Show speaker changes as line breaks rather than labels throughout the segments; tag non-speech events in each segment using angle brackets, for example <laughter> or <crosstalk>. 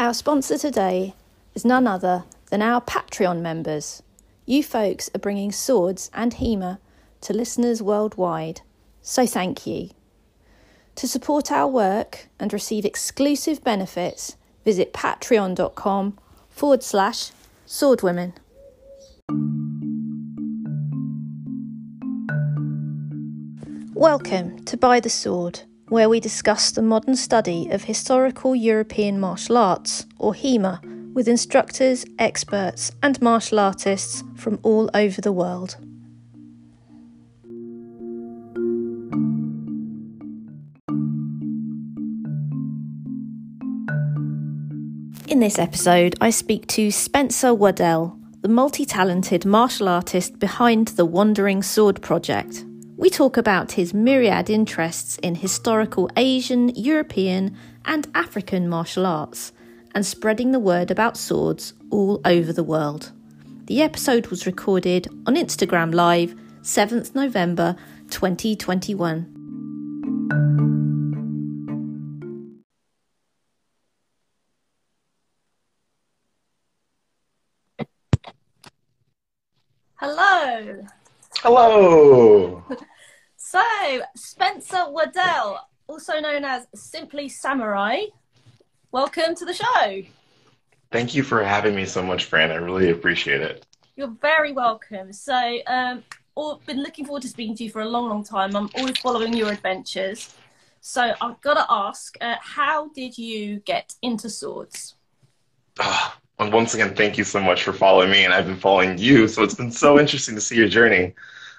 Our sponsor today is none other than our Patreon members. You folks are bringing swords and HEMA to listeners worldwide, so thank you. To support our work and receive exclusive benefits, visit patreon.com forward slash swordwomen. Welcome to By the Sword, where we discuss the modern study of historical European martial arts, or HEMA, with instructors, experts, and martial artists from all over the world. In this episode, I speak to Spencer Waddell, the multi talented martial artist behind the Wandering Sword Project. We talk about his myriad interests in historical Asian, European, and African martial arts and spreading the word about swords all over the world. The episode was recorded on Instagram Live 7th November 2021. Hello.
Hello.
So, Spencer Waddell, also known as Simply Samurai, welcome to the show.
Thank you for having me so much, Fran. I really appreciate it.
You're very welcome. So, um, all, been looking forward to speaking to you for a long, long time. I'm always following your adventures. So, I've got to ask, uh, how did you get into swords?
Oh, and once again, thank you so much for following me, and I've been following you. So it's been so interesting to see your journey.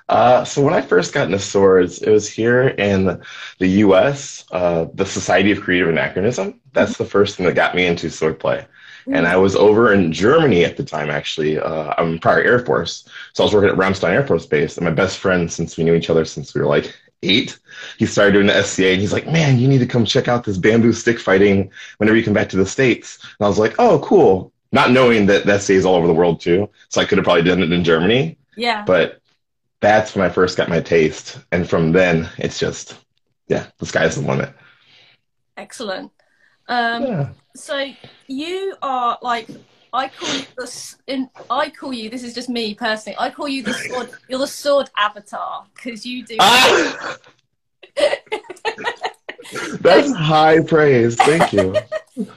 Uh, so when I first got into swords, it was here in the U.S. Uh, the Society of Creative Anachronism. That's the first thing that got me into swordplay. And I was over in Germany at the time, actually. Uh, I'm prior Air Force. So I was working at Ramstein Air Force Base. And my best friend, since we knew each other since we were like eight, he started doing the SCA. And he's like, man, you need to come check out this bamboo stick fighting whenever you come back to the States. And I was like, oh, cool. Not knowing that that SCA is all over the world too. So I could have probably done it in Germany.
Yeah.
But that's when I first got my taste. And from then, it's just, yeah, the sky's the limit.
Excellent. Um,
Yeah.
So you are like I call you the s- in I call you. This is just me personally. I call you the sword. You're the sword avatar because you do.
Ah! <laughs> <laughs> <laughs> That's high praise. Thank you. <laughs>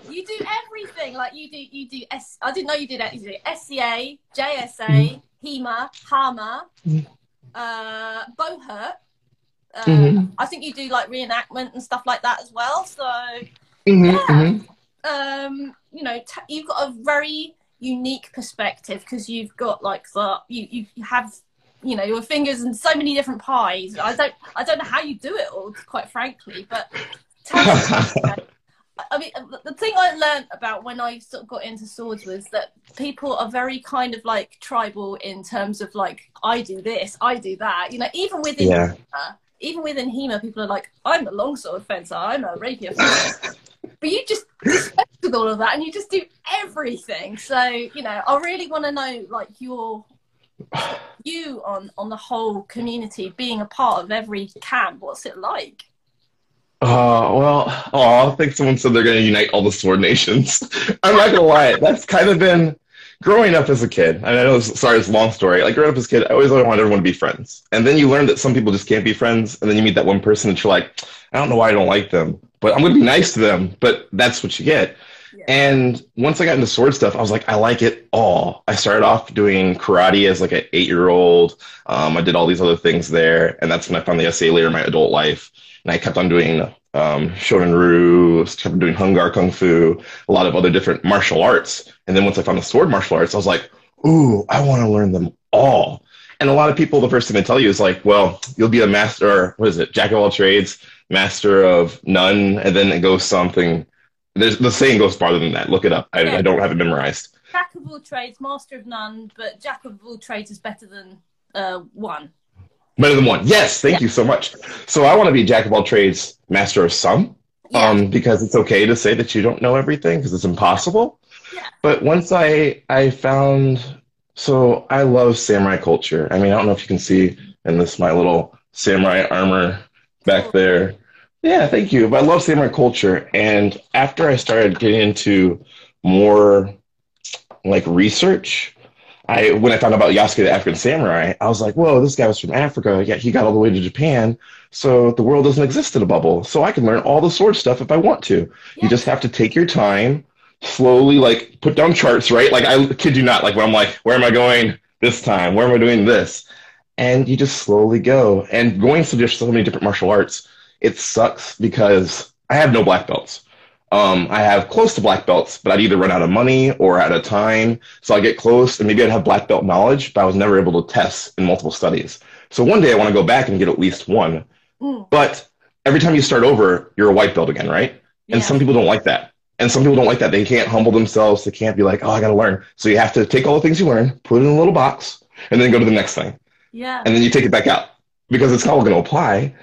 You do everything. Like you do. You do. S, I didn't know you did that. You do SCA, JSA, HEMA, HAMA, uh, Buhurt. Uh,
Mhm.
I think you do like reenactment and stuff like that as well. So
Mhm,
Yeah.
mhm.
um, you know, t- you've got a very unique perspective because you've got like the you you have you know your fingers in so many different pies. I don't I don't know how you do it all, quite frankly. But tell us, <laughs> I mean, the thing I learned about when I sort of got into swords was that people are very kind of like tribal in terms of like I do this, I do that. You know, even within
Yeah.
HEMA, even within HEMA, people are like, I'm a longsword fencer, I'm a rapier fencer. <laughs> but you just with all of that and you just do everything. So, you know, I really want to know like your you on on the whole community being a part of every camp. What's it like?
Oh, well, oh, I think someone said they're going to unite all the sword nations. <laughs> I'm not going to lie. That's kind of been growing up as a kid. And I know, it's, sorry, it's a long story. Like, growing up as a kid, I always wanted everyone to be friends. And then you learn that some people just can't be friends. And then you meet that one person and you're like, I don't know why I don't like them, but I'm going to be nice to them. But that's what you get. And once I got into sword stuff, I was like, I like it all. I started off doing karate as like an eight year old. Um, I did all these other things there. And that's when I found the SA later in my adult life. And I kept on doing um, Shorin Ryu, kept on doing Hung Gar Kung Fu, a lot of other different martial arts. And then once I found the sword martial arts, I was like, ooh, I want to learn them all. And a lot of people, the first thing they tell you is like, well, you'll be a master, what is it, jack of all trades, master of none, and then it goes something. There's the saying goes farther than that. Look it up. I,
Yeah.
I don't have it memorized.
Jack of all trades, master of none, but jack of all trades is better than uh, one.
Better than one. Yes, thank you so much. So I want to be jack of all trades, master of some,
Yeah.
um, because it's okay to say that you don't know everything because it's impossible.
Yeah.
But once I I found, so I love samurai culture. I mean, I don't know if you can see in this my little samurai armor back there. Yeah, thank you. But I love samurai culture, and after I started getting into more like research. I when I found out about Yasuke the African Samurai, I was like, whoa, this guy was from Africa, yet he got all the way to Japan. So the world doesn't exist in a bubble. So I can learn all the sword stuff if I want to. Yeah. You just have to take your time, slowly like put down charts, right? Like I kid you not, like when I'm like, where am I going this time? Where am I doing this? And you just slowly go. And going to just so many different martial arts, it sucks because I have no black belts. Um, I have close to black belts, but I'd either run out of money or out of time. So I get close and maybe I'd have black belt knowledge, but I was never able to test in multiple studies. So one day I want to go back and get at least one. Mm. But every time you start over, you're a white belt again, right? Yeah. And some people don't like that. And some people don't like that. They can't humble themselves. They can't be like, oh, I got to learn. So you have to take all the things you learn, put it in a little box, and then go to the next thing.
Yeah.
And then you take it back out because it's all going to apply.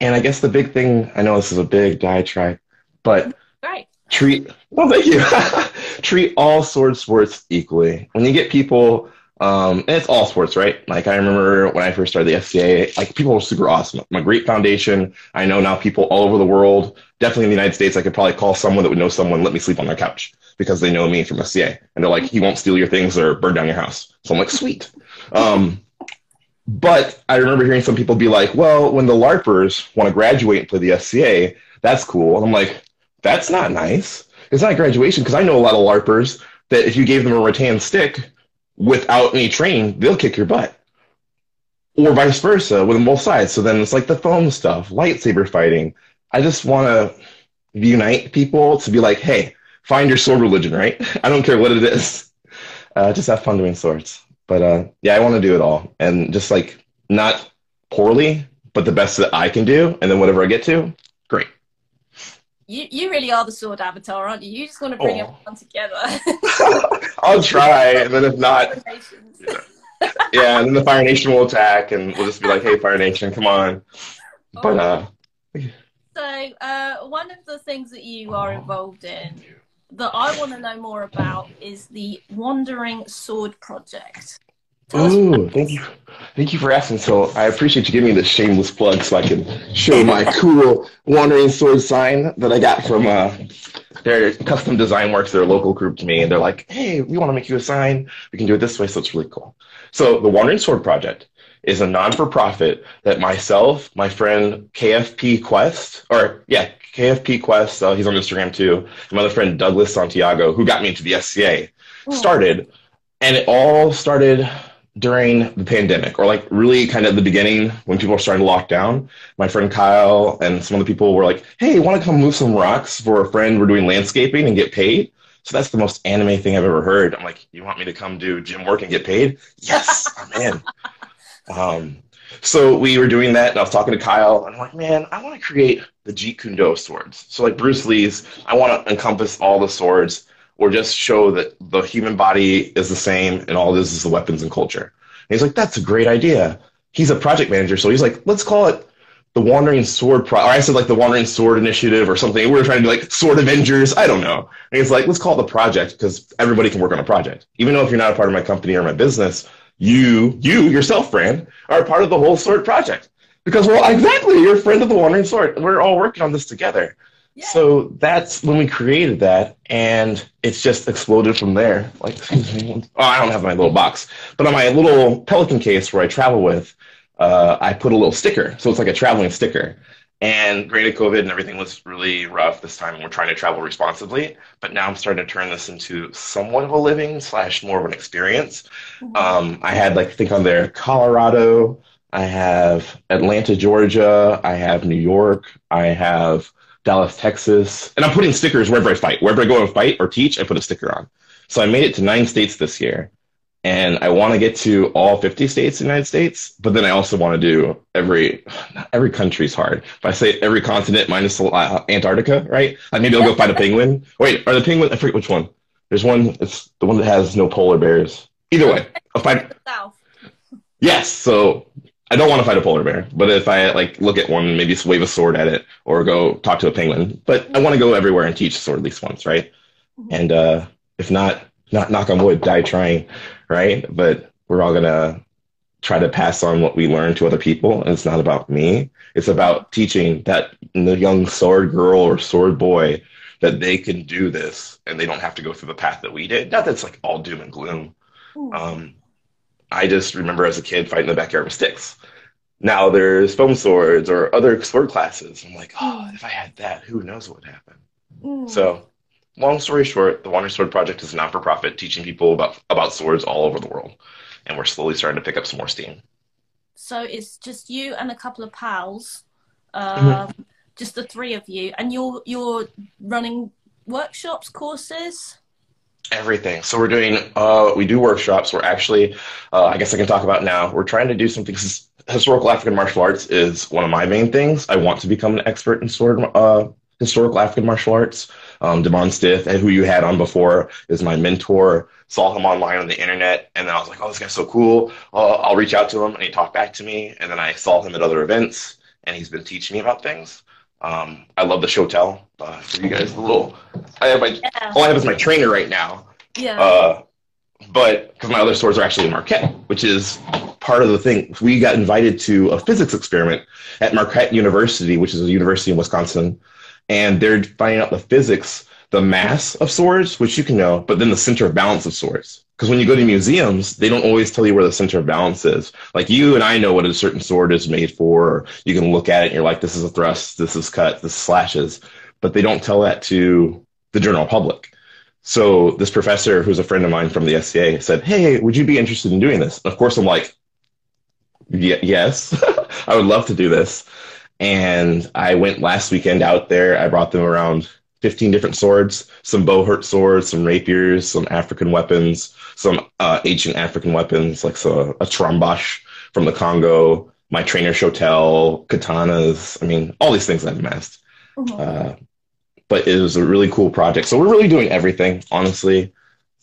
And I guess the big thing, I know this is a big diatribe, but <laughs>
Right.
Treat well, thank you. <laughs> Treat all sword sports equally. When you get people, um, and it's all sports, right? Like I remember when I first started the SCA, like people were super awesome. My great foundation. I know now people all over the world, definitely in the United States. I could probably call someone that would know someone, let me sleep on their couch because they know me from SCA, and they're like, he won't steal your things or burn down your house. So I'm like, sweet. Um, but I remember hearing some people be like, well, when the LARPers want to graduate and play the SCA, that's cool. And I'm like, that's not nice. It's not graduation because I know a lot of LARPers that if you gave them a rattan stick without any training, they'll kick your butt. Or vice versa with both sides. So then it's like the foam stuff, lightsaber fighting. I just want to unite people to be like, hey, find your sword religion, right? <laughs> I don't care what it is. Uh, just have fun doing swords. But uh, yeah, I want to do it all. And just like not poorly, but the best that I can do. And then whatever I get to, great
you, you really are the sword avatar, aren't you? You just want to bring oh. everyone together. <laughs>
I'll try, and then if not, yeah. <laughs> yeah, and then the Fire Nation will attack, and we'll just be like, "Hey, Fire Nation, come on!" But uh,
so uh, one of the things that you are involved in that I want to know more about is the Wandering Sword Project.
Oh, thank you. Thank you for asking. So I appreciate you giving me this shameless plug so I can show <laughs> my cool Wandering Sword sign that I got from uh, their custom design works, their local group to me. And they're like, hey, we want to make you a sign. We can do it this way. So it's really cool. So the Wandering Sword Project is a non-for-profit that myself, my friend KFP Quest, or yeah, KFP Quest, uh, he's on Instagram too, my other friend Douglas Santiago, who got me into the SCA, started. And it all started during the pandemic or like really kind of the beginning when people were starting to lock down. My friend kyle and some of the people were like hey want to come move some rocks for a friend? We're doing landscaping and get paid. So that's the most anime thing i've ever heard. I'm like you want me to come do gym work and get paid? Yes i'm in. <laughs> Um, so we were doing that and i was talking to kyle and i'm like man i want to create the jeet kune do swords so like bruce lee's i want to encompass all the swords or just show that the human body is the same and all this is the weapons and culture. And he's like, that's a great idea. He's a project manager, so he's like, let's call it the Wandering Sword Pro. Or I said like the Wandering Sword Initiative or something. We were trying to like Sword Avengers. I don't know. And he's like, let's call it the project because everybody can work on a project. Even though if you're not a part of my company or my business, you, you yourself, Fran, are part of the whole sword project. Because well, exactly, you're a friend of the Wandering Sword. We're all working on this together. Yeah. So that's when we created that, and it's just exploded from there. Like, excuse me, oh, I don't have my little box, but on my little Pelican case where I travel with, uh, I put a little sticker, so it's like a traveling sticker. And granted, COVID and everything was really rough this time, and we're trying to travel responsibly. But now I'm starting to turn this into somewhat of a living slash more of an experience. Mm-hmm. Um, I had like I think on there Colorado, I have Atlanta, Georgia, I have New York, I have Dallas, Texas. And I'm putting stickers wherever I fight. Wherever I go and fight or teach, I put a sticker on. So I made it to nine states this year. And I want to get to all 50 states in the United States, but then I also want to do every, every country's hard. If I say every continent minus uh, Antarctica, right? Like maybe I'll go find a penguin. Wait, are the penguins, I forget which one. There's one, it's the one that has no polar bears. Either way, I'll find. <laughs> South. Yes. So I don't want to fight a polar bear, but if I like look at one, maybe wave a sword at it or go talk to a penguin. But I want to go everywhere and teach sword at least once, right? Mm-hmm. And uh, if not, not knock on wood, die trying, right? But we're all gonna try to pass on what we learn to other people, and it's not about me. It's about teaching that the young sword girl or sword boy that they can do this and they don't have to go through the path that we did. Not that it's like all doom and gloom. Mm. Um, I just remember as a kid fighting in the backyard with sticks. Now there's foam swords or other sword classes. I'm like, oh, if I had that, who knows what would happen. Mm. So, long story short, the Wandering Sword Project is a non for profit teaching people about, about swords all over the world. And we're slowly starting to pick up some more steam.
So it's just you and a couple of pals, mm-hmm. um, mm-hmm. just the three of you, and you're you're running workshops, courses
everything. So we're doing, uh, we do workshops. We're actually, uh, I guess I can talk about now. We're trying to do something. Historical African martial arts is one of my main things. I want to become an expert in sword, uh, historical African martial arts. Um, Damon Stith, and who you had on before, is my mentor. Saw him online on the internet, and then I was like, "Oh, this guy's so cool! Uh, I'll reach out to him." And he talked back to me, and then I saw him at other events, and he's been teaching me about things. Um, I love the Shotel. Uh, for you guys, A little I have my yeah. all I have is my trainer right now.
Yeah.
Uh, but because my other swords are actually in Marquette, which is part of the thing. We got invited to a physics experiment at Marquette University, which is a university in Wisconsin, and they're finding out the physics, the mass of swords, which you can know, but then the center of balance of swords. Because when you go to museums, they don't always tell you where the center of balance is. Like you and I know what a certain sword is made for. You can look at it and you're like, this is a thrust, this is cut, this slashes. But they don't tell that to the general public. So this professor, who's a friend of mine from the SCA, said, "Hey, would you be interested in doing this?" And of course, I'm like, "Yes, <laughs> I would love to do this." And I went last weekend out there. I brought them around 15 different swords, some buhurt swords, some rapiers, some African weapons, some uh, ancient African weapons, like so, a trombash from the Congo, my trainer Shotel, katanas. I mean, all these things I've amassed. Mm-hmm. Uh, but it was a really cool project. So we're really doing everything, honestly.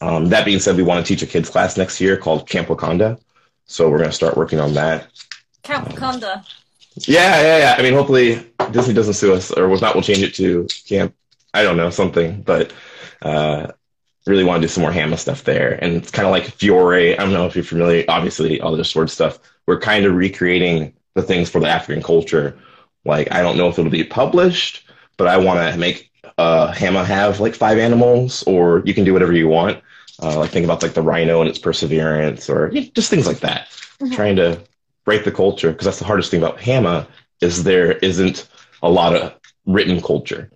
Um, that being said, we want to teach a kids class next year called Camp Wakanda. So we're going to start working on that.
Camp Wakanda.
Yeah, yeah, yeah. I mean, hopefully Disney doesn't sue us, or if not, we'll change it to Camp I don't know, something, but uh, really want to do some more HAMA stuff there. And it's kind of like Fiore. I don't know if you're familiar, obviously, all the sword stuff. We're kind of recreating the things for the African culture. Like, I don't know if it'll be published, but I want to make uh, HAMA have like five animals, or you can do whatever you want. Uh, like, think about like the rhino and its perseverance, or just things like that. Mm-hmm. Trying to break the culture, because that's the hardest thing about hama is there isn't a lot of written culture.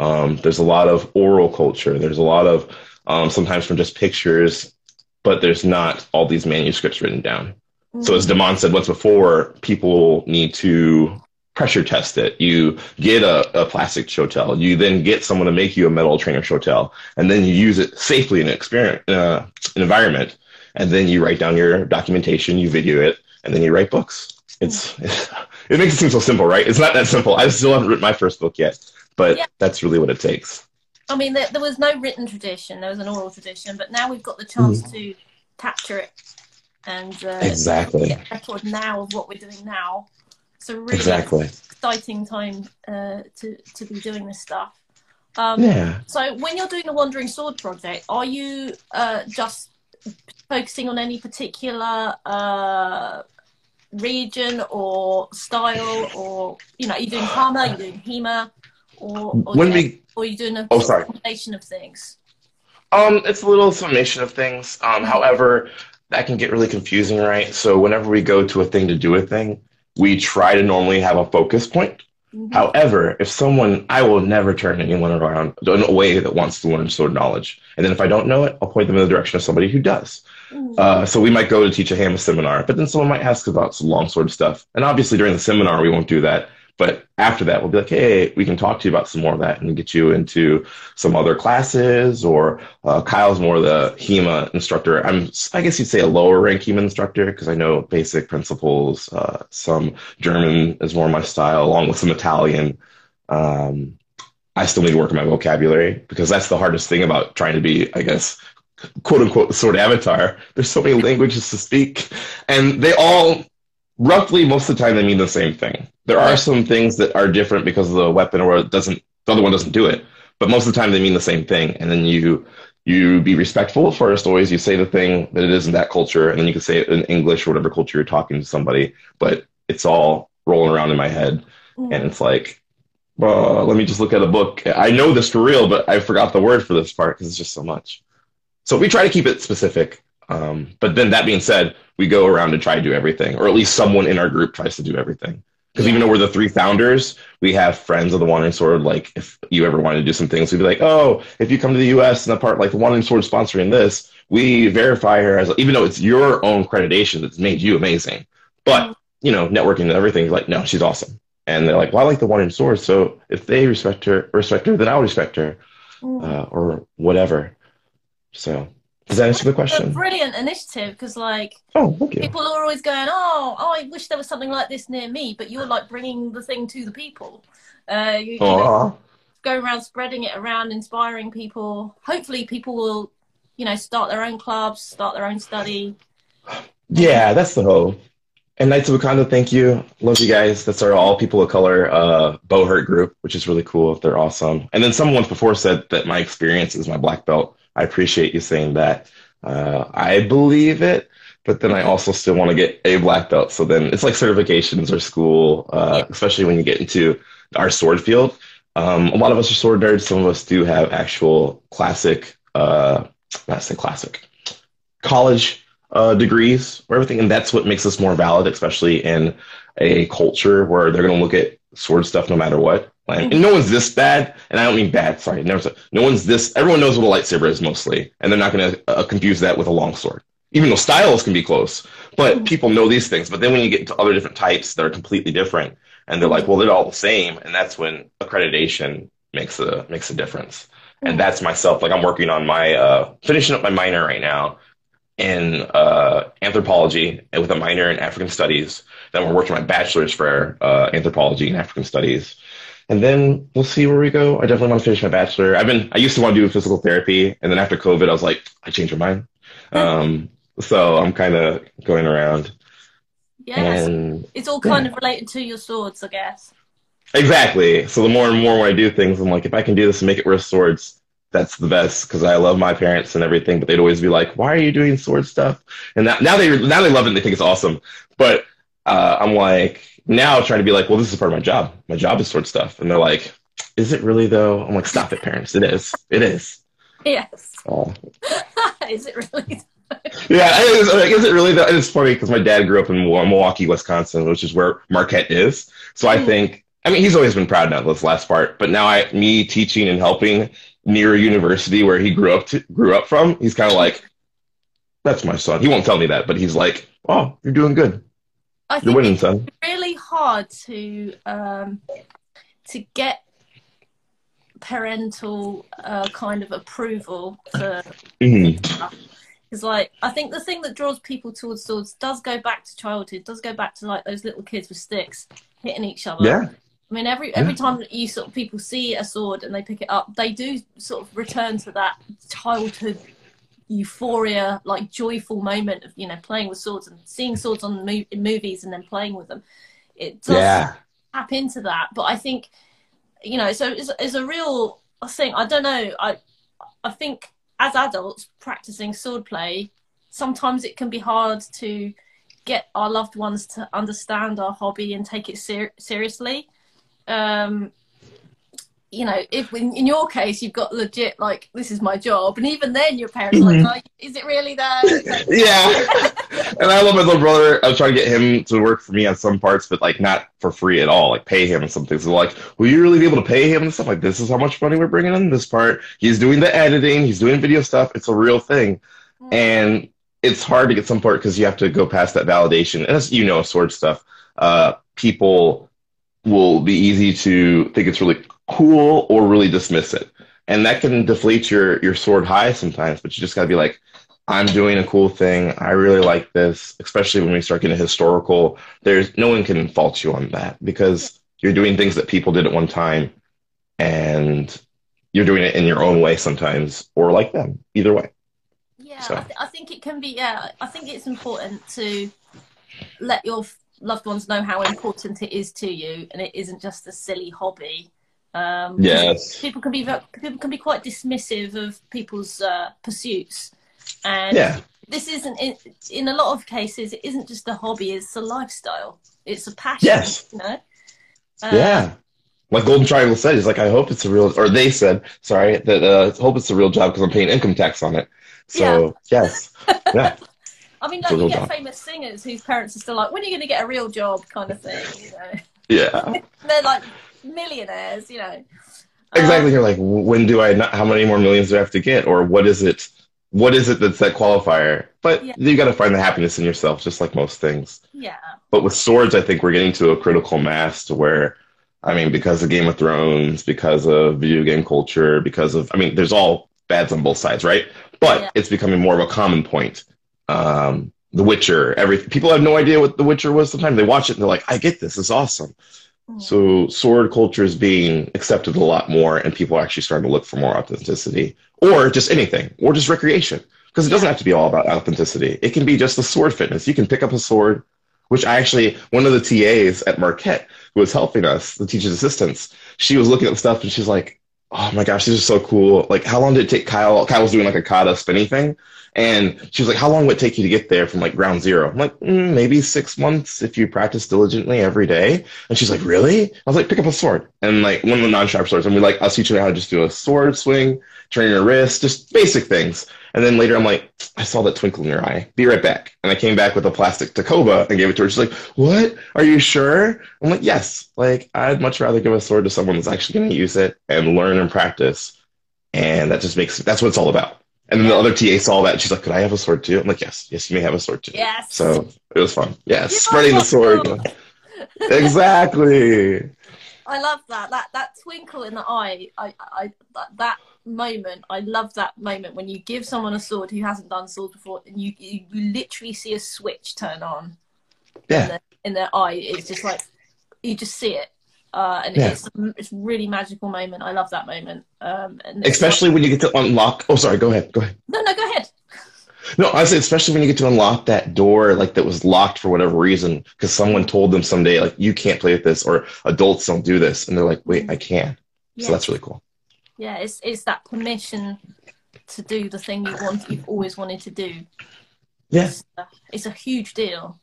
Um, there's a lot of oral culture. There's a lot of um, sometimes from just pictures, but there's not all these manuscripts written down. Mm-hmm. So as Damon said once before, people need to pressure test it. You get a, a plastic shotel You then get someone to make you a metal trainer shotel and then you use it safely in an, experiment, uh, an environment. And then you write down your documentation, you video it, and then you write books. It's, it's <laughs> it makes it seem so simple, right? It's not that simple. I still haven't written my first book yet but yeah. that's really what it takes.
I mean, there, there, was no written tradition; there was an oral tradition, but now we've got the chance mm. to capture it and uh,
exactly
get record now of what we're doing now. So really exactly. exciting time uh, to to be doing this stuff. Um, yeah. So when you're doing the Wandering Sword project, are you uh, just focusing on any particular uh, region or style, or you know, are you doing Hama, are you doing Hema? or, or
when we
or you doing a
oh, sorry.
combination of things?
Um, it's a little summation of things. Um, mm-hmm. however, that can get really confusing, right? So whenever we go to a thing to do a thing, we try to normally have a focus point. Mm-hmm. However, if someone, I will never turn anyone around in a way that wants to learn sword knowledge. And then if I don't know it, I'll point them in the direction of somebody who does. Mm-hmm. Uh, so we might go to teach a HAMA seminar, but then someone might ask about some longsword stuff. And obviously during the seminar, we won't do that. But after that, we'll be like, hey, we can talk to you about some more of that and get you into some other classes. Or uh, Kyle's more the HEMA instructor. I'm, I guess you'd say a lower rank HEMA instructor because I know basic principles. Uh, some German is more my style, along with some Italian. Um, I still need to work on my vocabulary because that's the hardest thing about trying to be, I guess, quote unquote, sword avatar. There's so many languages to speak, and they all roughly most of the time they mean the same thing. There are some things that are different because of the weapon or it doesn't the other one doesn't do it. But most of the time they mean the same thing. And then you you be respectful first always you say the thing that it is in that culture and then you can say it in English or whatever culture you're talking to somebody, but it's all rolling around in my head. Mm. And it's like well, let me just look at a book. I know this for real, but I forgot the word for this part because it's just so much. So we try to keep it specific. Um, but then that being said, we go around and try to do everything, or at least someone in our group tries to do everything. Because even though we're the three founders, we have friends of the Wandering Sword. Like, if you ever wanted to do some things, we'd be like, "Oh, if you come to the U.S. and the part like the Wandering Sword sponsoring this, we verify her as even though it's your own accreditation that's made you amazing." But you know, networking and everything, like, no, she's awesome. And they're like, "Well, I like the Wandering Sword, so if they respect her, respect her, then I'll respect her,
Mm.
uh, or whatever." So, does that answer the
a
question?
brilliant initiative because like
Oh,
people are always going, oh, oh, I wish there was something like this near me, but you're like bringing the thing to the people. Uh, you, you know,
Aw.
go around spreading it around, inspiring people. Hopefully, people will, you know, start their own clubs, start their own study.
Yeah, that's the hope. And Knights of Wakanda, thank you. Love you guys. That's our all people of color uh, buhurt group, which is really cool. They're awesome. And then someone before said that my experience is my black belt. I appreciate you saying that. Uh, I believe it, but then I also still want to get a black belt. So then it's like certifications or school, uh, especially when you get into our sword field. Um, a lot of us are sword nerds. Some of us do have actual classic, uh, not say classic, college uh, degrees or everything, and that's what makes us more valid, especially in a culture where they're going to look at sword stuff no matter what. And, and no one's this bad, and I don't mean bad. Sorry, never said. No one's this. Everyone knows what a lightsaber is mostly, and they're not going to uh, confuse that with a long sword. Even though styles can be close, but people know these things. But then when you get into other different types that are completely different, and they're like, well, they're all the same, and that's when accreditation makes a makes a difference. And that's myself. Like I'm working on my uh, finishing up my minor right now in uh, anthropology with a minor in African studies. Then we're working on my bachelor's for uh, anthropology and African studies. And then we'll see where we go. I definitely want to finish my bachelor. I've been, I used to want to do physical therapy. And then after COVID, I was like, I changed my mind. Um, so I'm kind of going around.
Yes,
And
it's all kind of related to your swords, I guess.
exactly. So the more and more when I do things, I'm like, if I can do this and make it worth swords, that's the best because I love my parents and everything, but they'd always be like, "Why are you doing sword stuff?" And that, now they now they love it and they think it's awesome. But uh, I'm like now trying to be like, "Well, this is part of my job. My job is sword stuff," and they're like, "Is it really though?" I'm like, "Stop it, parents. It is. It is."
Yes.
Oh. <laughs>
Is it really?
Yeah, it is, like, is it really? Though? It's funny because my dad grew up in Milwaukee, Wisconsin, which is where Marquette is. So I mm. think, I mean, he's always been proud now this last part, but now I, me teaching and helping near a university where he grew up to, grew up from, he's kind of like, that's my son. He won't tell me that, but he's like, oh, you're doing good.
I think
winning,
it's
son.
really hard to um, to get parental uh, kind of approval for
Mhm.
Because, like, I think the thing that draws people towards swords does go back to childhood, does go back to like those little kids with sticks hitting each other.
Yeah.
I mean, every every time that you sort of people see a sword and they pick it up, they do sort of return to that childhood euphoria, like joyful moment of you know playing with swords and seeing swords on mo- in movies and then playing with them. It does
Yeah.
tap into that, but I think you know, so it's, it's a real thing. I don't know. I I think as adults practicing swordplay, sometimes it can be hard to get our loved ones to understand our hobby and take it ser- seriously. Um, you know, if in, in your case you've got legit like this is my job, and even then your parents are
Mhm.
like, oh, is it really that? <laughs>
Yeah. <laughs> and I love my little brother. I was trying to get him to work for me on some parts, but like not for free at all. Like pay him some things. So like, will you really be able to pay him and stuff? Like this is how much money we're bringing in this part. He's doing the editing. He's doing video stuff. It's a real thing, and it's hard to get some part because you have to go past that validation. And as you know, sword stuff, uh, people will be easy to think it's really cool or really dismiss it. And that can deflate your your sword high sometimes, but you just gotta be like, I'm doing a cool thing. I really like this, especially when we start getting historical. There's no one can fault you on that because you're doing things that people did at one time and you're doing it in your own way sometimes or like them. Either way.
Yeah,
So-
I, th- I think it can be. Yeah, I think it's important to let your loved ones know how important it is to you, and it isn't just a silly hobby. Um,
Yes.
people can be people can be quite dismissive of people's uh, pursuits, and
Yeah.
this isn't in, in a lot of cases. It isn't just a hobby; it's a lifestyle. It's a passion.
Yes.
You know. Uh,
Yeah. like Golden Triangle said, he's like, I hope it's a real, or they said, sorry, that uh, I hope it's a real job because I'm paying income tax on it. So
Yeah.
yes, <laughs> yeah,
I mean, like you get
job.
famous singers whose parents are still like, "When are you going to get a real job?" kind of thing. You know,
yeah, <laughs>
they're like millionaires. You know,
exactly.
Um,
You're like, when do I? Not, how many more millions do I have to get, or what is it? What is it that's that qualifier? But
Yeah.
you got to find the happiness in yourself, just like most things.
yeah,
But with swords, I think we're getting to a critical mass to where, I mean, because of Game of Thrones, because of video game culture, because of, I mean, there's all bads on both sides, right? But
Yeah.
it's becoming more of a common point. Um, the Witcher, every people have no idea what The Witcher was. Sometimes they watch it and they're like, "I get this. It's awesome." So sword culture is being accepted a lot more, and people are actually starting to look for more authenticity, or just anything, or just recreation, because it doesn't have to be all about authenticity. It can be just the sword fitness. You can pick up a sword, which I actually one of the TAs at Marquette who was helping us, the teacher's assistants, she was looking at the stuff and she's like, "Oh my gosh, this is so cool! Like, how long did it take Kyle? Kyle was doing like a kata spinning thing." And she was like, "How long would it take you to get there from like ground zero? I'm like, mm, maybe six months if you practice diligently every day. And she's like, "Really?" I was like, "Pick up a sword and like one of the non-sharp swords." And we like, I was teaching her how to just do a sword swing, turn your wrist, just basic things. And then later, I'm like, "I saw that twinkle in your eye. Be right back." And I came back with a plastic Takoba and gave it to her. She's like, "What? Are you sure?" I'm like, "Yes. Like, I'd much rather give a sword to someone that's actually going to use it and learn and practice." And that just makes that's what it's all about. And then the other TA saw that. She's like, "Could I have a sword too?" I'm like, "Yes, yes, you may have a sword too."
yes.
So it was fun. Yeah,
You
spreading the sword. exactly.
I love that. That that twinkle in the eye. I I that, that moment. I love that moment when you give someone a sword who hasn't done swords before, and you you, you literally see a switch turn on in,
Yeah,
their, in their eye. It's just like you just see it. Uh, and
Yeah.
it's it's really magical moment. I love that moment. Um, and
especially when you get to unlock. Oh, sorry. Go ahead. Go ahead.
no, no, go ahead.
No, I say especially when you get to unlock that door, like that was locked for whatever reason, because someone told them someday, like you can't play with this, or adults don't do this, and they're like, wait, I can.
Yeah,
So that's really cool.
yeah. It's it's that permission to do the thing you want, you've always wanted to do.
Yeah,
It's, uh, it's a huge deal.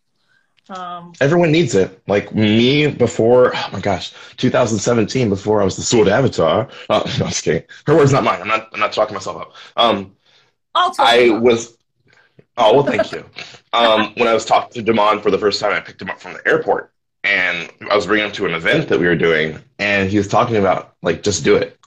Um,
everyone needs it. Like me before, oh my gosh, 2017, before I was the Sword Avatar. Oh, <laughs> no, I'm just kidding. Her words, not mine. I'm not. I'm not talking myself up. Um. I was. Oh well, thank you. <laughs> Um, when I was talking to Damon for the first time, I picked him up from the airport, and I was bringing him to an event that we were doing, and he was talking about like just do it,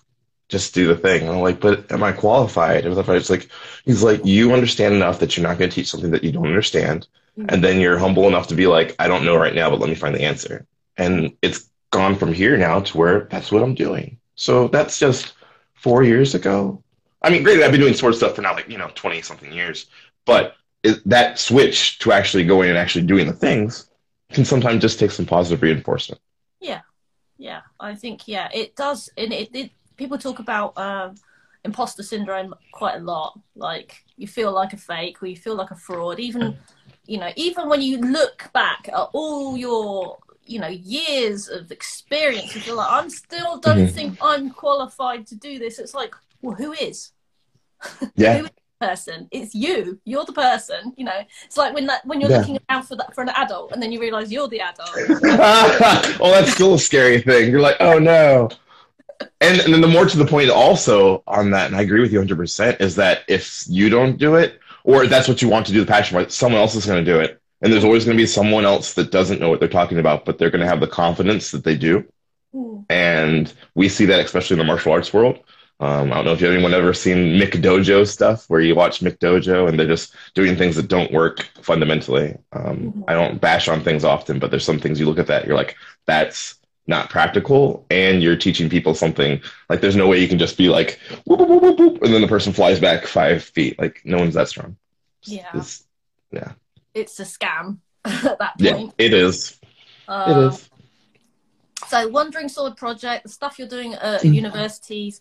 just do the thing. And I'm like, but am I qualified? And it's like he's like, you understand enough that you're not going to teach something that you don't understand, and then you're humble enough to be like, I don't know right now, but let me find the answer. And it's gone from here now to where that's what I'm doing. So that's just four years ago. I mean, granted, I've been doing sword stuff for now, like you know, twenty something years, but it, that switch to actually going and actually doing the things can sometimes just take some positive reinforcement.
Yeah, Yeah. I think yeah, it does. And it, it people talk about um, imposter syndrome quite a lot. Like you feel like a fake, or you feel like a fraud. Even you know, even when you look back at all your you know years of experience, you feel like I'm still don't
Mhm.
think I'm qualified to do this. It's like, well, who is? <laughs>
Yeah,
Who is the person? It's you. You're the person. You know, it's like when that when you're
Yeah.
looking around for that for an adult, and then you realize you're the adult. <laughs>
oh, that's still a scary thing. You're like, oh no. And, and then the more to the point, also on that, and I agree with you 100%, is that if you don't do it, or that's what you want to do, the passion, right? Someone else is going to do it. And there's always going to be someone else that doesn't know what they're talking about, but they're going to have the confidence that they do.
Hmm.
And we see that especially in the martial arts world. Um, I don't know if you have anyone ever seen McDojo stuff where you watch McDojo and they're just doing things that don't work fundamentally. Um,
Mhm.
I don't bash on things often, but there's some things you look at that you're like, that's not practical, and you're teaching people something like there's no way you can just be like, whoop, whoop, whoop, whoop, whoop, and then the person flies back five feet. Like no one's that strong.
Yeah.
It's-
It's a scam <laughs> at that point
yeah,
point.
it is.
Um,
It is.
So, Wandering Sword Project, the stuff you're doing at
Mm.
universities.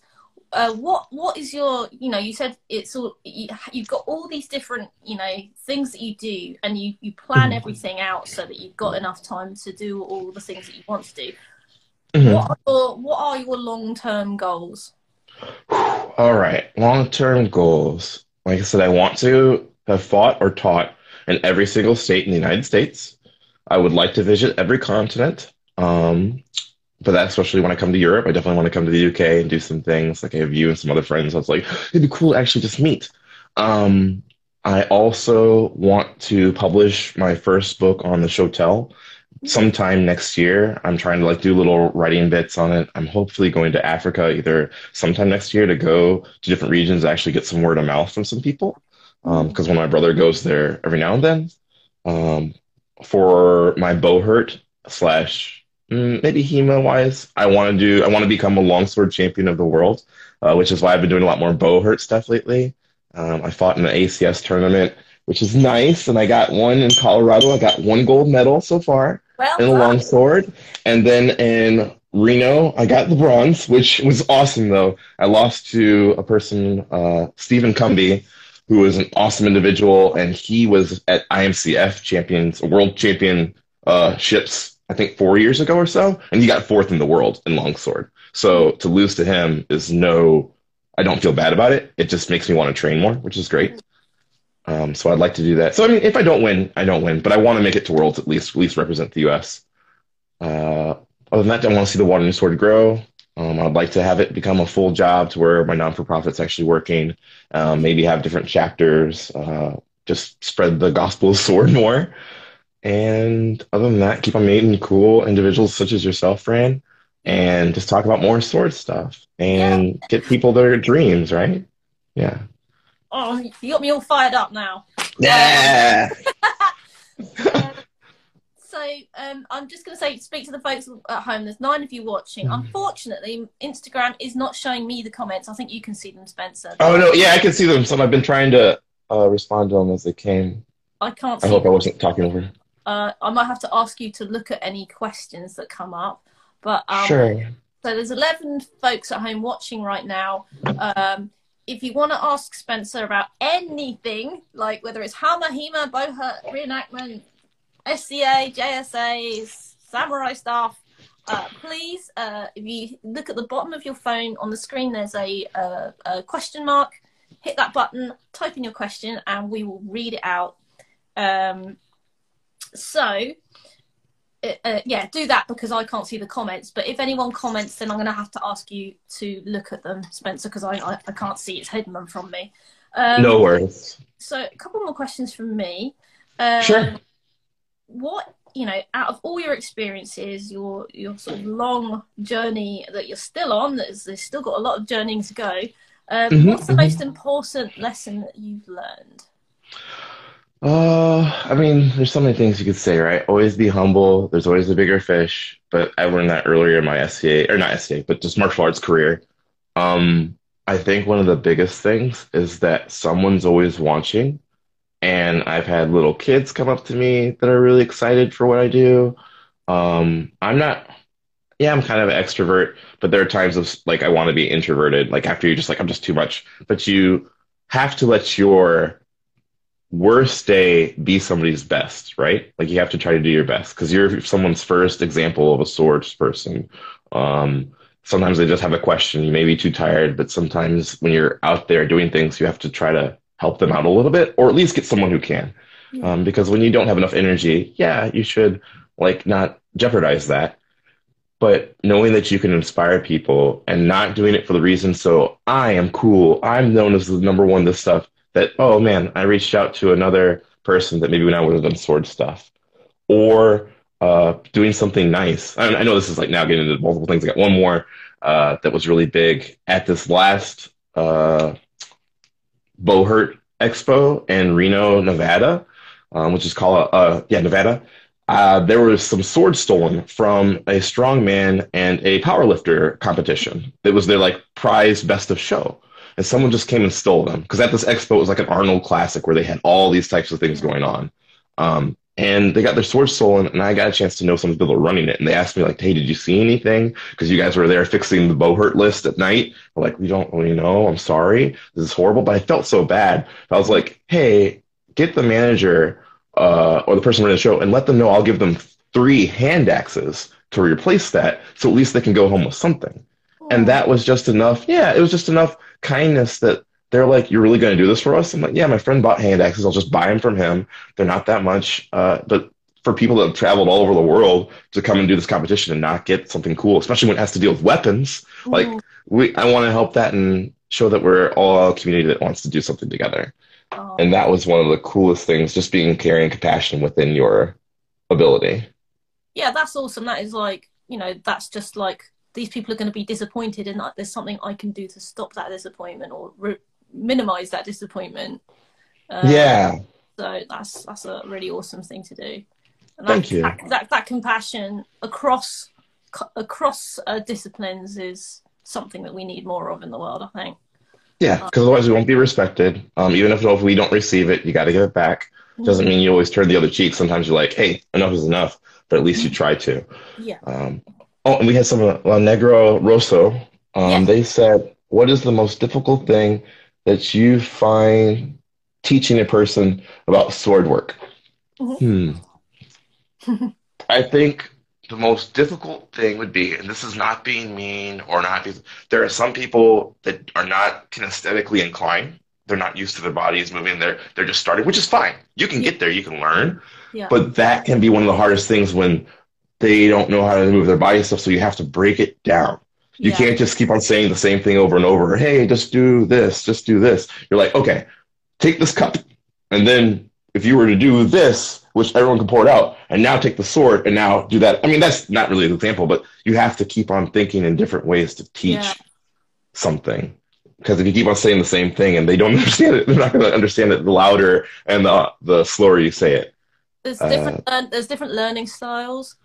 Uh, what what is your you know you said it's all you, you've got all these different you know things that you do and you you plan
Mhm.
everything out so that you've got enough time to do all the things that you want to do
Mhm.
what are your, what are your long-term goals
All right, long term goals. Like I said, I want to have fought or taught in every single state in the United States. I would like to visit every continent. Um, but that especially when I come to Europe, I definitely want to come to the UK and do some things. Like I have you and some other friends. I was like, it'd be cool to actually just meet. Um, I also want to publish my first book on the Shotel sometime next year. I'm trying to like do little writing bits on it. I'm hopefully going to Africa either sometime next year to go to different regions, actually get some word of mouth from some people. Because um, when my brother goes there every now and then, um, for my Buhurt slash mm, maybe Hema wise, I want to do I want to become a longsword champion of the world, uh, which is why I've been doing a lot more Buhurt stuff lately. Um, I fought in the ACS tournament, which is nice, and I got one in Colorado. I got one gold medal so far well, in a longsword, and then in Reno, I got the bronze, which was awesome though. I lost to a person, uh, Stephen Cumby, who is an awesome individual, and he was at IMCF champions, world champion uh, ships, I think four years ago or so, and he got fourth in the world in longsword. So to lose to him is no, I don't feel bad about it. It just makes me want to train more, which is great. Um, so I'd like to do that. So I mean, if I don't win, I don't win, but I want to make it to worlds at least, at least represent the U.S. Uh, other than that, I want to see the Wandering Sword grow. Um, I'd like to have it become a full job to where my non for profit's actually working. Um, maybe have different chapters. Uh, just spread the gospel of sword <laughs> more. And other than that, keep on meeting cool individuals such as yourself, Fran, and just talk about more sword stuff and yeah. get people their dreams, right? Yeah.
Oh, you got me all fired up now.
Yeah.
so um, I'm just going to say, speak to the folks at home. There's nine of you watching. Mm. Unfortunately, Instagram is not showing me the comments. I think you can see them, Spencer.
Oh no, yeah, I can see them. So I've been trying to uh, respond to them as they came.
I can't.
I hope them. I wasn't talking over.
Uh, I might have to ask you to look at any questions that come up. But um,
sure.
So there's 11 folks at home watching right now. Um, if you want to ask Spencer about anything, like whether it's Hama, Hema, Buhurt, reenactment, SCA, JSA, samurai stuff. Uh, please, uh, if you look at the bottom of your phone on the screen, there's a, uh, a, question mark. Hit that button, type in your question, and we will read it out. Um, so, uh, uh, yeah, do that because I can't see the comments. But if anyone comments, then I'm going to have to ask you to look at them, Spencer, because I, I, I, can't see it's hidden them from me.
Um, no worries.
So, a couple more questions from me. Um,
sure
what you know out of all your experiences your your sort of long journey that you're still on there's, there's still got a lot of journeying to go um, mm-hmm, what's the mm-hmm. most important lesson that you've learned
uh i mean there's so many things you could say right always be humble there's always a bigger fish but i learned that earlier in my sca or not sca but just martial arts career um i think one of the biggest things is that someone's always watching and I've had little kids come up to me that are really excited for what I do. Um, I'm not, yeah, I'm kind of an extrovert, but there are times of like I want to be introverted. Like after you're just like I'm just too much, but you have to let your worst day be somebody's best, right? Like you have to try to do your best because you're someone's first example of a swords person. Um, sometimes they just have a question. You may be too tired, but sometimes when you're out there doing things, you have to try to help them out a little bit, or at least get someone who can. Um, because when you don't have enough energy, yeah, you should like not jeopardize that. But knowing that you can inspire people and not doing it for the reason so I am cool, I'm known as the number one this stuff. That oh man, I reached out to another person that maybe when I would have done sword stuff, or uh, doing something nice. I, I, know this is like now getting into multiple things. I got one more uh, that was really big at this last uh, Buhurt Expo in Reno, Nevada, um, which is called, uh, yeah, Nevada. Uh, there was some swords stolen from a strongman and a powerlifter competition. It was their like prize best of show. And someone just came and stole them. Because at this expo, it was like an Arnold Classic where they had all these types of things going on. Um, and they got their swords stolen and i got a chance to know some of the people running it and they asked me like hey did you see anything? Because you guys were there fixing the buhurt list at night. I'm like we don't really know. I'm sorry. This is horrible. But i felt so bad. I was like hey get the manager uh, or the person running the show and let them know i'll give them three hand axes to replace that so at least they can go home with something. And that was just enough. Yeah it was just enough kindness that they're like, "You're really going to do this for us?" I'm like, "Yeah, my friend bought hand axes. I'll just buy them from him. They're not that much, uh, but for people that have traveled all over the world to come and do this competition and not get something cool, especially when it has to deal with weapons. Mm. Like we, I want to help that and show that we're all a community that wants to do something together. Oh. And that was one of the coolest things, just being caring and compassion within your ability.
Yeah, that's awesome. That is like, you know, that's just like these people are going to be disappointed and there's something I can do to stop that disappointment or re- minimize that disappointment.
Um, yeah.
So that's that's a really awesome thing to do.
And Thank
that,
you.
That, that, that compassion across across uh, disciplines is something that we need more of in the world. I think.
Yeah, because otherwise we won't be respected. Um, even if, if we don't receive it, you got to give it back. Doesn't mean you always turn the other cheek. Sometimes you're like, hey, enough is enough, but at least you try to.
Yeah.
Um, oh, and we had some uh, Negro Rosso. Um, yeah. They said, what is the most difficult thing that you find teaching a person about sword work? Mm-hmm. Hmm. I think the most difficult thing would be, and this is not being mean or not, there are some people that are not kinesthetically inclined. They're not used to their bodies moving. They're they're just starting, which is fine. You can get there. You can learn.
Yeah.
But that can be one of the hardest things when they don't know how to move their body stuff. So you have to break it down. You yeah. can't just keep on saying the same thing over and over. Hey, just do this. Just do this. You're like, okay, take this cup, and then if you were to do this, which everyone can pour it out, and now take the sword and now do that. I mean, that's not really an example, but you have to keep on thinking in different ways to teach yeah. something. Because if you keep on saying the same thing and they don't <laughs> understand it, they're not going to understand it the louder and the, the slower you say it.
There's different, uh, there's different learning styles,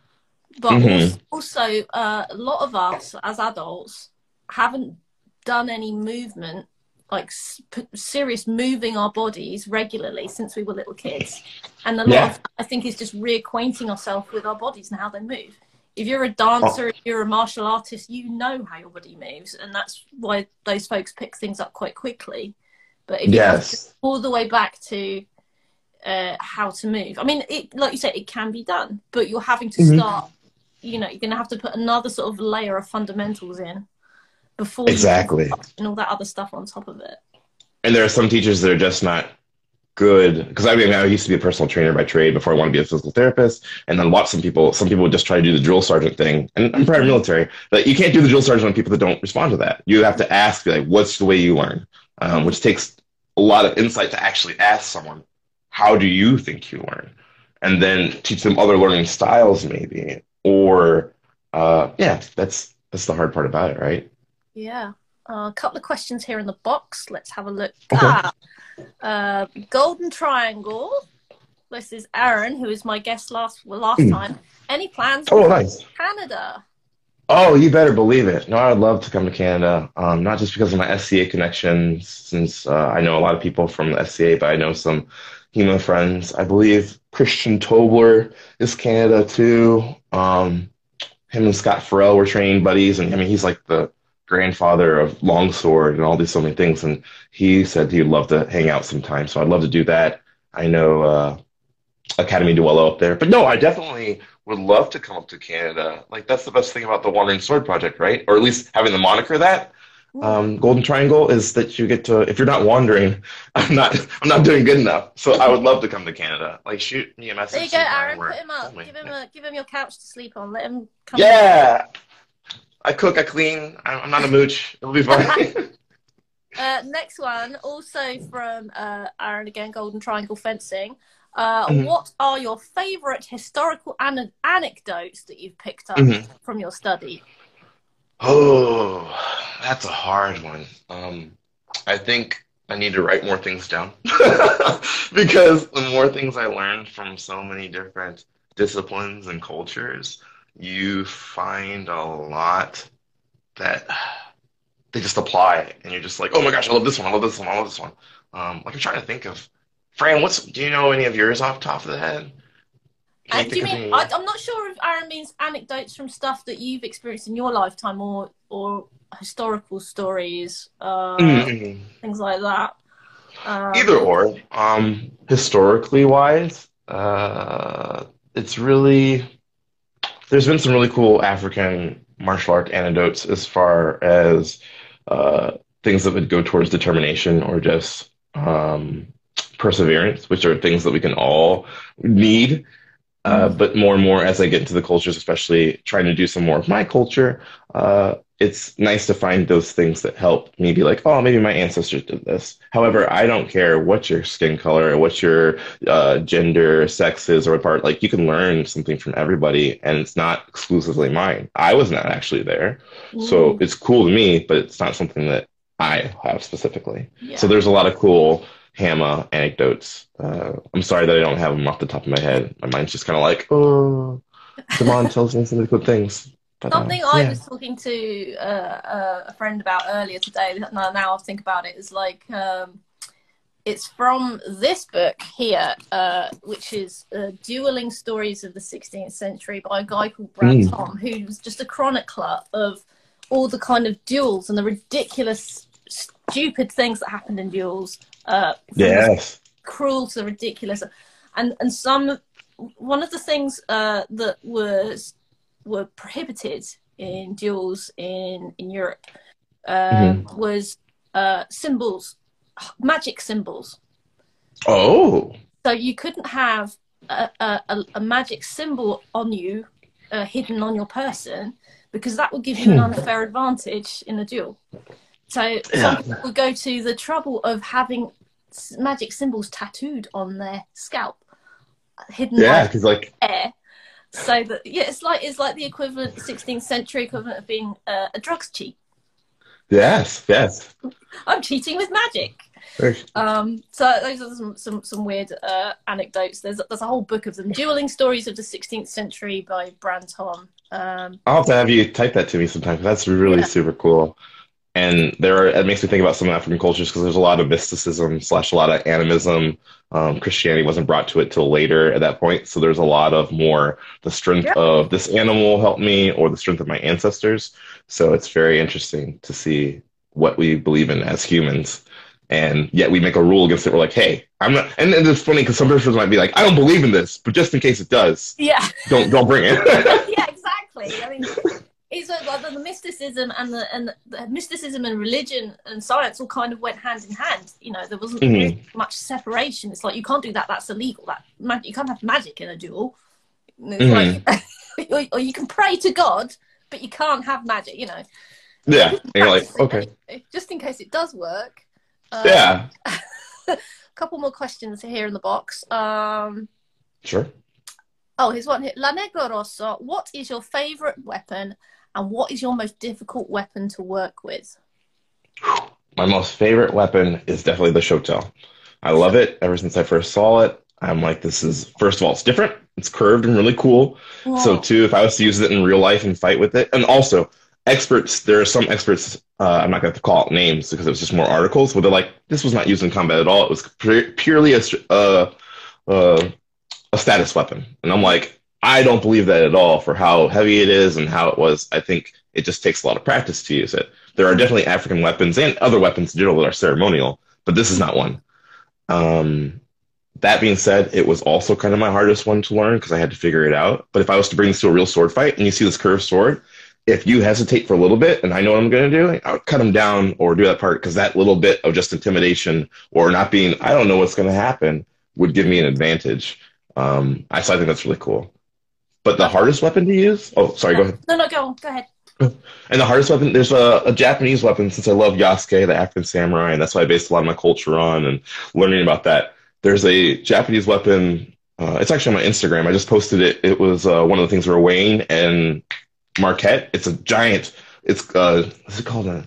but mm-hmm. also uh, a lot of us as adults haven't done any movement like serious moving our bodies regularly since we were little kids and a lot yeah. of i think is just reacquainting ourselves with our bodies and how they move if you're a dancer oh. if you're a martial artist you know how your body moves and that's why those folks pick things up quite quickly but if
yes.
you all the way back to uh, how to move i mean it, like you said it can be done but you're having to mm-hmm. start you know you're going to have to put another sort of layer of fundamentals in before
exactly
and all that other stuff on top of it.
And there are some teachers that are just not good because I mean I used to be a personal trainer by trade before I wanted to be a physical therapist, and then watch some people. Some people would just try to do the drill sergeant thing, and I'm prior military, but you can't do the drill sergeant on people that don't respond to that. You have to ask like, "What's the way you learn?" Um, which takes a lot of insight to actually ask someone, "How do you think you learn?" And then teach them other learning styles, maybe, or uh, yeah, that's that's the hard part about it, right?
Yeah. Uh, a couple of questions here in the box. Let's have a look. Okay. Ah, uh, Golden Triangle. This is Aaron, who was my guest last well, last mm. time. Any plans?
Oh, nice.
Canada.
Oh, you better believe it. No, I would love to come to Canada. Um, not just because of my SCA connections, since uh, I know a lot of people from the SCA, but I know some HEMA friends. I believe Christian Tobler is Canada too. Um, him and Scott Farrell were training buddies, and I mean, he's like the grandfather of longsword and all these so many things and he said he'd love to hang out sometime so i'd love to do that i know uh, Academie Duello up there but no i definitely would love to come up to canada like that's the best thing about the wandering sword project right or at least having the moniker that um, golden triangle is that you get to if you're not wandering <laughs> i'm not i'm not doing good enough so i would love to come to canada like shoot me a message
there you go aaron put him up give him a give him your couch to sleep on let him come
yeah I cook, I clean. I'm not a mooch. It'll be fine. <laughs> <laughs>
uh, next one, also from uh, Aaron again, Golden Triangle Fencing. Uh, mm-hmm. What are your favourite historical an- anecdotes that you've picked up mm-hmm. from your study?
Oh, that's a hard one. Um, I think I need to write more things down <laughs> because the more things I learn from so many different disciplines and cultures, you find a lot that they just apply and you're just like, oh my gosh, I love this one, I love this one, I love this one. Um, like I'm trying to think of, Fran, what's do you know any of yours off top of the head?
Uh, do you mean I, am not sure if Aaron means anecdotes from stuff that you've experienced in your lifetime or or historical stories, uh, mm-hmm. things like that.
Um, Either or. Um, historically wise, uh, it's really there's been some really cool African martial art anecdotes as far as uh, things that would go towards determination or just um, perseverance, which are things that we can all need. Uh, but more and more as I get into the cultures, especially trying to do some more of my culture, uh, it's nice to find those things that help me be like, oh, maybe my ancestors did this. However, I don't care what your skin color or what your uh, gender, sex is, or what part. Like, you can learn something from everybody, and it's not exclusively mine. I was not actually there, so it's cool to me, but it's not something that I have specifically.
Yeah.
So there's a lot of cool HAMA anecdotes. Uh, I'm sorry that I don't have them off the top of my head. My mind's just kind of like, oh, Damon tells me some of the good things. But, uh,
Something I was talking to uh, uh, a friend about earlier today. Now, now I think about it, is like um, it's from this book here, uh, which is uh, "Dueling Stories of the 16th Century" by a guy called Brad
Mm.
Tom, who's just a chronicler of all the kind of duels and the ridiculous, stupid things that happened in duels. Uh,
Yes.
cruel to ridiculous. And and some one of the things uh, that was were prohibited in duels in in Europe uh, was uh, symbols magic symbols.
Oh.
so you couldn't have a, a, a- a magic symbol on you uh, hidden on your person because that would give you an unfair advantage in a duel so
Yeah.
some people go to the trouble of having magic symbols tattooed on their scalp hidden
Yeah, because like,
air so that yeah it's like it's like the equivalent 16th century equivalent of being uh, a drugs cheat
yes, yes.
i'm cheating with magic Um, so those are some some, some weird uh, anecdotes. There's there's a whole book of them. Dueling Stories of the 16th Century by Brantôme. Um,
I'll have to have you type that to me sometime. That's really
Yeah.
super cool. And there, are, it makes me think about some African cultures because there's a lot of mysticism slash a lot of animism. Um, Christianity wasn't brought to it till later at that point, so there's a lot of more the strength
Yeah.
of this animal helped me or the strength of my ancestors. So it's very interesting to see what we believe in as humans. And yet we make a rule against it. We're like, hey, I'm not. And, and it's funny because some persons might be like, I don't believe in this, but just in case it does,
yeah,
don't don't bring it. <laughs>
yeah, <laughs> exactly. I mean, it's like the, the mysticism and the and the mysticism and religion and science all kind of went hand in hand. You know, there wasn't
Mhm.
really much separation. It's like you can't do that. That's illegal. That mag- you can't have magic in a duel. It's like, <laughs> or, or you can pray to God, but you can't have magic. You know.
yeah, and you're like, <laughs> okay,
anyway, just in case it does work. Um,
yeah,
A <laughs> couple more questions here in the box. Um,
sure.
oh, here's one here. La Negro Rosso, what is your favorite weapon and what is your most difficult weapon to work with?
My most favorite weapon is definitely the Shotel. I love it ever since I first saw it. I'm like, this is, first of all, it's different. It's curved and really cool. So, too, if I was to use it in real life and fight with it, and also experts, there are some experts, uh, I'm not going to call out names because it was just more articles, where they're like, this was not used in combat at all. It was pu- purely a, uh, uh, a status weapon. And I'm like, I don't believe that at all for how heavy it is and how it was. I think it just takes a lot of practice to use it. There are definitely African weapons and other weapons in general that are ceremonial, but this is not one. Um, that being said, it was also kind of my hardest one to learn because I had to figure it out. But if I was to bring this to a real sword fight and you see this curved sword, if you hesitate for a little bit and I know what I'm going to do, I'll cut him down or do that part because that little bit of just intimidation or not being, I don't know what's going to happen would give me an advantage. Um, I, so I think that's really cool. But the hardest weapon to use? Oh, sorry, go ahead.
No, no, go. Go ahead. <laughs>
And the hardest weapon, there's a, a Japanese weapon since I love Yasuke, the African samurai, and that's why I based a lot of my culture on and learning about that. There's a Japanese weapon. Uh, it's actually on my Instagram. I just posted it. It was uh, one of the things we were weighing, and Marquette. It's a giant. It's uh, what's it called? A,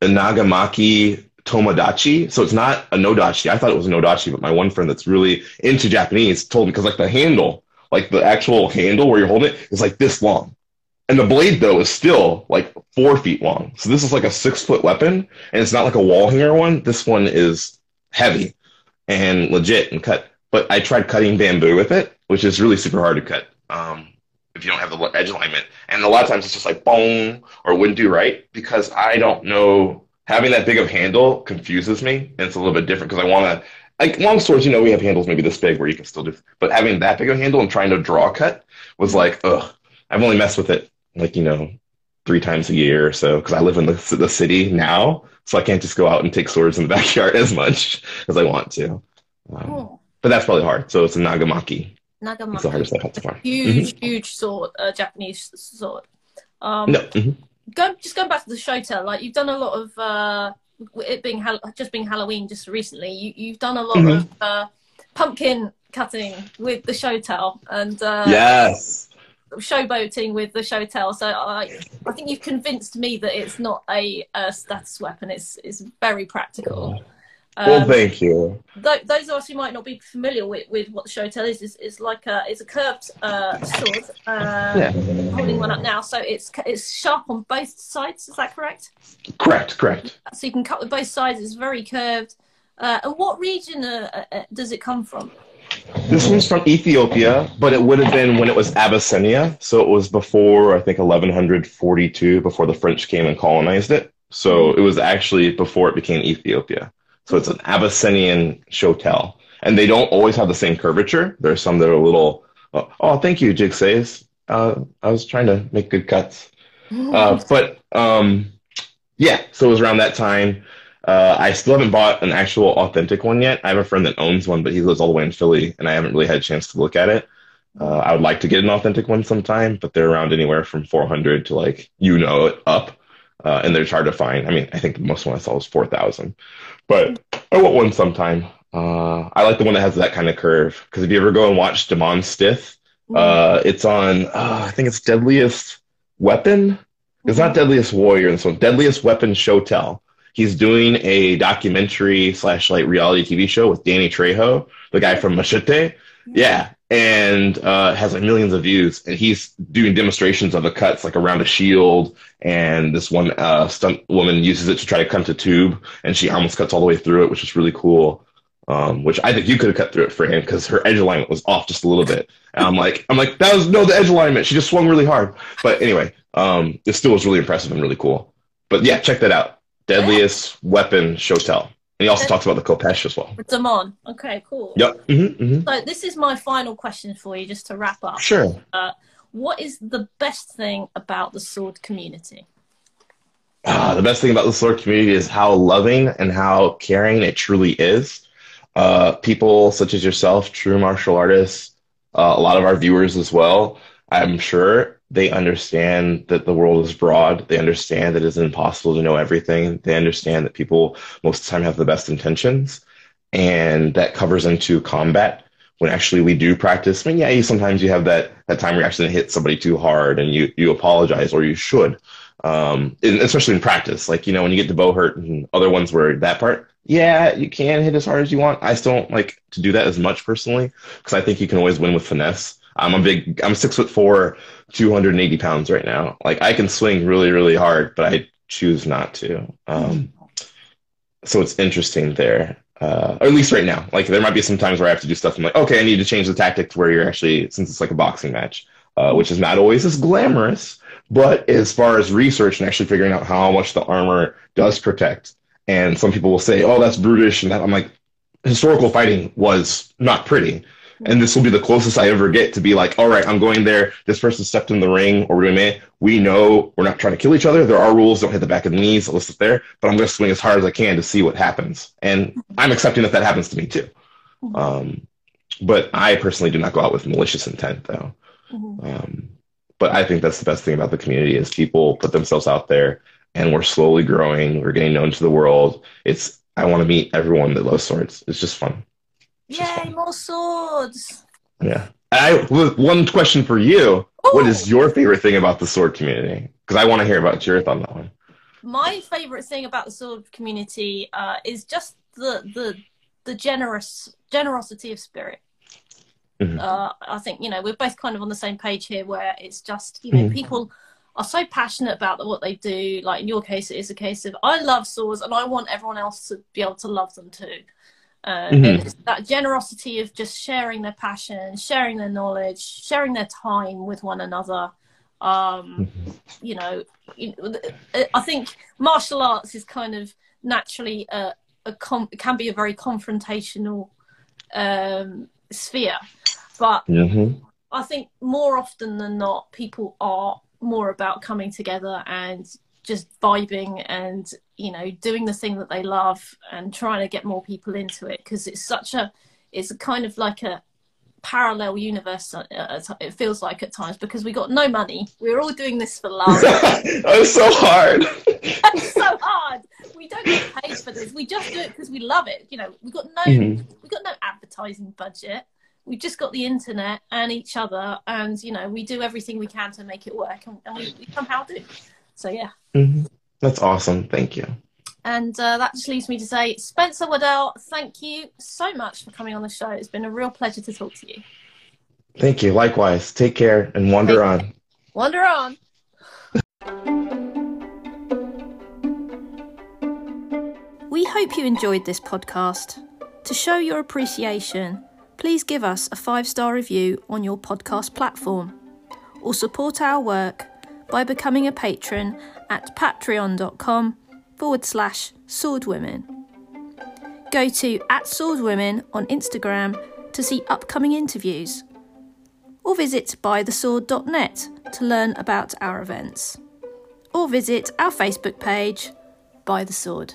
a Nagamaki Tomodachi. So it's not a Nodachi. I thought it was a Nodachi, but my one friend that's really into Japanese told me because like the handle, like the actual handle where you're holding it, is like this long. And the blade though is still like four feet long. So this is like a six foot weapon, and it's not like a wall hanger one. This one is heavy and legit and cut. But I tried cutting bamboo with it, which is really super hard to cut um, if you don't have the edge alignment. And a lot of times it's just like boom or wouldn't do right because I don't know. Having that big of handle confuses me, and it's a little bit different because I want to. Like long swords, you know, we have handles maybe this big where you can still do, but having that big of a handle and trying to draw a cut was like, ugh. I've only messed with it like you know three times a year or so because I live in the, the city now, so I can't just go out and take swords in the <laughs> backyard as much as I want to. Um,
Oh,
but that's probably hard. So it's a Nagamaki.
Nagamaki.
It's the hardest I've had so far.
Huge, huge sword, uh, Japanese sword. Um,
No. mhm.
go just going back to the shotel like you've done a lot of uh it being just being halloween just recently you, you've done a lot
Mhm.
of uh pumpkin cutting with the shotel and uh
Yes.
showboating with the shotel so i i think you've convinced me that it's not a, a status weapon it's it's very practical
Well,
Um,
thank you.
th- those of us who might not be familiar with, with what the shotel is, is, is like a it's a curved uh, sword. Uh,
Yeah.
Holding one up now, so it's it's sharp on both sides. Is that correct?
Correct. Correct.
So you can cut with both sides. It's very curved. Uh, and what region uh, uh, does it come from?
This one's from Ethiopia, but it would have been when it was Abyssinia. So it was before, I think, 1142, before the French came and colonized it. So it was actually before it became Ethiopia. So it's an Abyssinian shotel. And they don't always have the same curvature. There's some that are a little, oh, oh thank you, Jigsays. Uh, I was trying to make good cuts. Uh, but um, yeah, so it was around that time. Uh, I still haven't bought an actual authentic one yet. I have a friend that owns one, but he lives all the way in Philly, and I haven't really had a chance to look at it. Uh, I would like to get an authentic one sometime, but they're around anywhere from 400 to like you know it up, uh, and they're hard to find. I mean, I think the most one I saw was 4,000, but I want one sometime. Uh, I like the one that has that kind of curve because if you ever go and watch Damon Stith, uh, it's on uh, I think it's Deadliest Weapon. It's not Deadliest Warrior. This one, Deadliest Weapon Shotel. He's doing a documentary slash like reality TV show with Danny Trejo, the guy from Machete. Yeah, and uh, has like millions of views. And he's doing demonstrations of the cuts like around a shield. And this one uh, stunt woman uses it to try to cut a tube, and she almost cuts all the way through it, which is really cool. Um, which I think you could have cut through it, for him because her edge alignment was off just a little bit. And I'm like, I'm like, that was no the edge alignment. She just swung really hard. But anyway, um, it still was really impressive and really cool. But yeah, check that out. Deadliest Weapon Shotel. And he also talks about the Khopesh as well.
Damon. Okay, cool.
Yep. hmm hmm
So this is my final question for you, just to wrap up.
Sure.
What is the best thing about the sword community?
Ah, the best thing about the sword community is how loving and how caring it truly is. Uh, people such as yourself, true martial artists, uh, a lot of our viewers as well, I'm sure they understand that the world is broad. They understand that it's impossible to know everything. They understand that people most of the time have the best intentions. And that covers into combat when actually we do practice. I mean, yeah, you, sometimes you have that, that time where you hit somebody too hard and you, you apologize or you should um, especially in practice. Like you know, when you get to buhurt and other ones where that part, yeah, you can hit as hard as you want. I still don't like to do that as much personally because I think you can always win with finesse. I'm a big, I'm six foot four, 280 pounds right now. Like I can swing really, really hard, but I choose not to. Um, so it's interesting there. Uh, or at least right now, like there might be some times where I have to do stuff. I'm like, okay, I need to change the tactic to where you're actually, since it's like a boxing match, uh, which is not always as glamorous. But as far as research and actually figuring out how much the armor does protect, and some people will say, "Oh, that's brutish," and that I'm like, historical fighting was not pretty, and this will be the closest I ever get to be like, "All right, I'm going there. This person stepped in the ring, or we may. We know we're not trying to kill each other. There are rules. Don't hit the back of the knees. Let's sit there. But I'm going to swing as hard as I can to see what happens, and I'm accepting that that happens to me too. Um, but I personally do not go out with malicious intent, though.
Mhm.
Um, but I think that's the best thing about the community is people put themselves out there, and we're slowly growing. We're getting known to the world. It's I want to meet everyone that loves swords. It's just fun.
Yay, more swords!
Yeah. I one question for you. What
Ooh.
is your favorite thing about the sword community? Because I want to hear about your thought on that one.
My favorite thing about the sword community uh, is just the the the generous generosity of spirit.
Mhm.
Uh, I think you know we're both kind of on the same page here, where it's just you know
Mhm.
people are so passionate about what they do. Like in your case, it is a case of I love swords and I want everyone else to be able to love them too. Uh,
Mhm.
it's that generosity of just sharing their passion, sharing their knowledge, sharing their time with one another. Um, you know, I think martial arts is kind of naturally a, a com- can be a very confrontational um, sphere, but
hmm
I think more often than not, people are more about coming together and just vibing and you know doing the thing that they love and trying to get more people into it because it's such a it's kind of like a parallel universe uh, uh, it feels like at times because we got no money. We're all doing this for love. <laughs>
It's so hard.
It's so hard. We don't get paid for this. We just do it because we love it. You know we've got no mm-hmm. we've got no advertising budget. We've just got the internet and each other and you know we do everything we can to make it work and, and we, we, somehow do so yeah.
Mm-hmm. that's awesome. Thank you.
And uh, that just leaves me to say spencer waddell thank you so much for coming on the show. It's been a real pleasure to talk to you.
Thank you. Likewise. Take care and wander on.
Wander on.
We hope you enjoyed this podcast. To show your appreciation please give us a five star review on your podcast platform or support our work by becoming a patron at patreon.com forward slash swordwomen. Go to at swordwomen on Instagram to see upcoming interviews or visit bythesword.net to learn about our events or visit our Facebook page, By the Sword.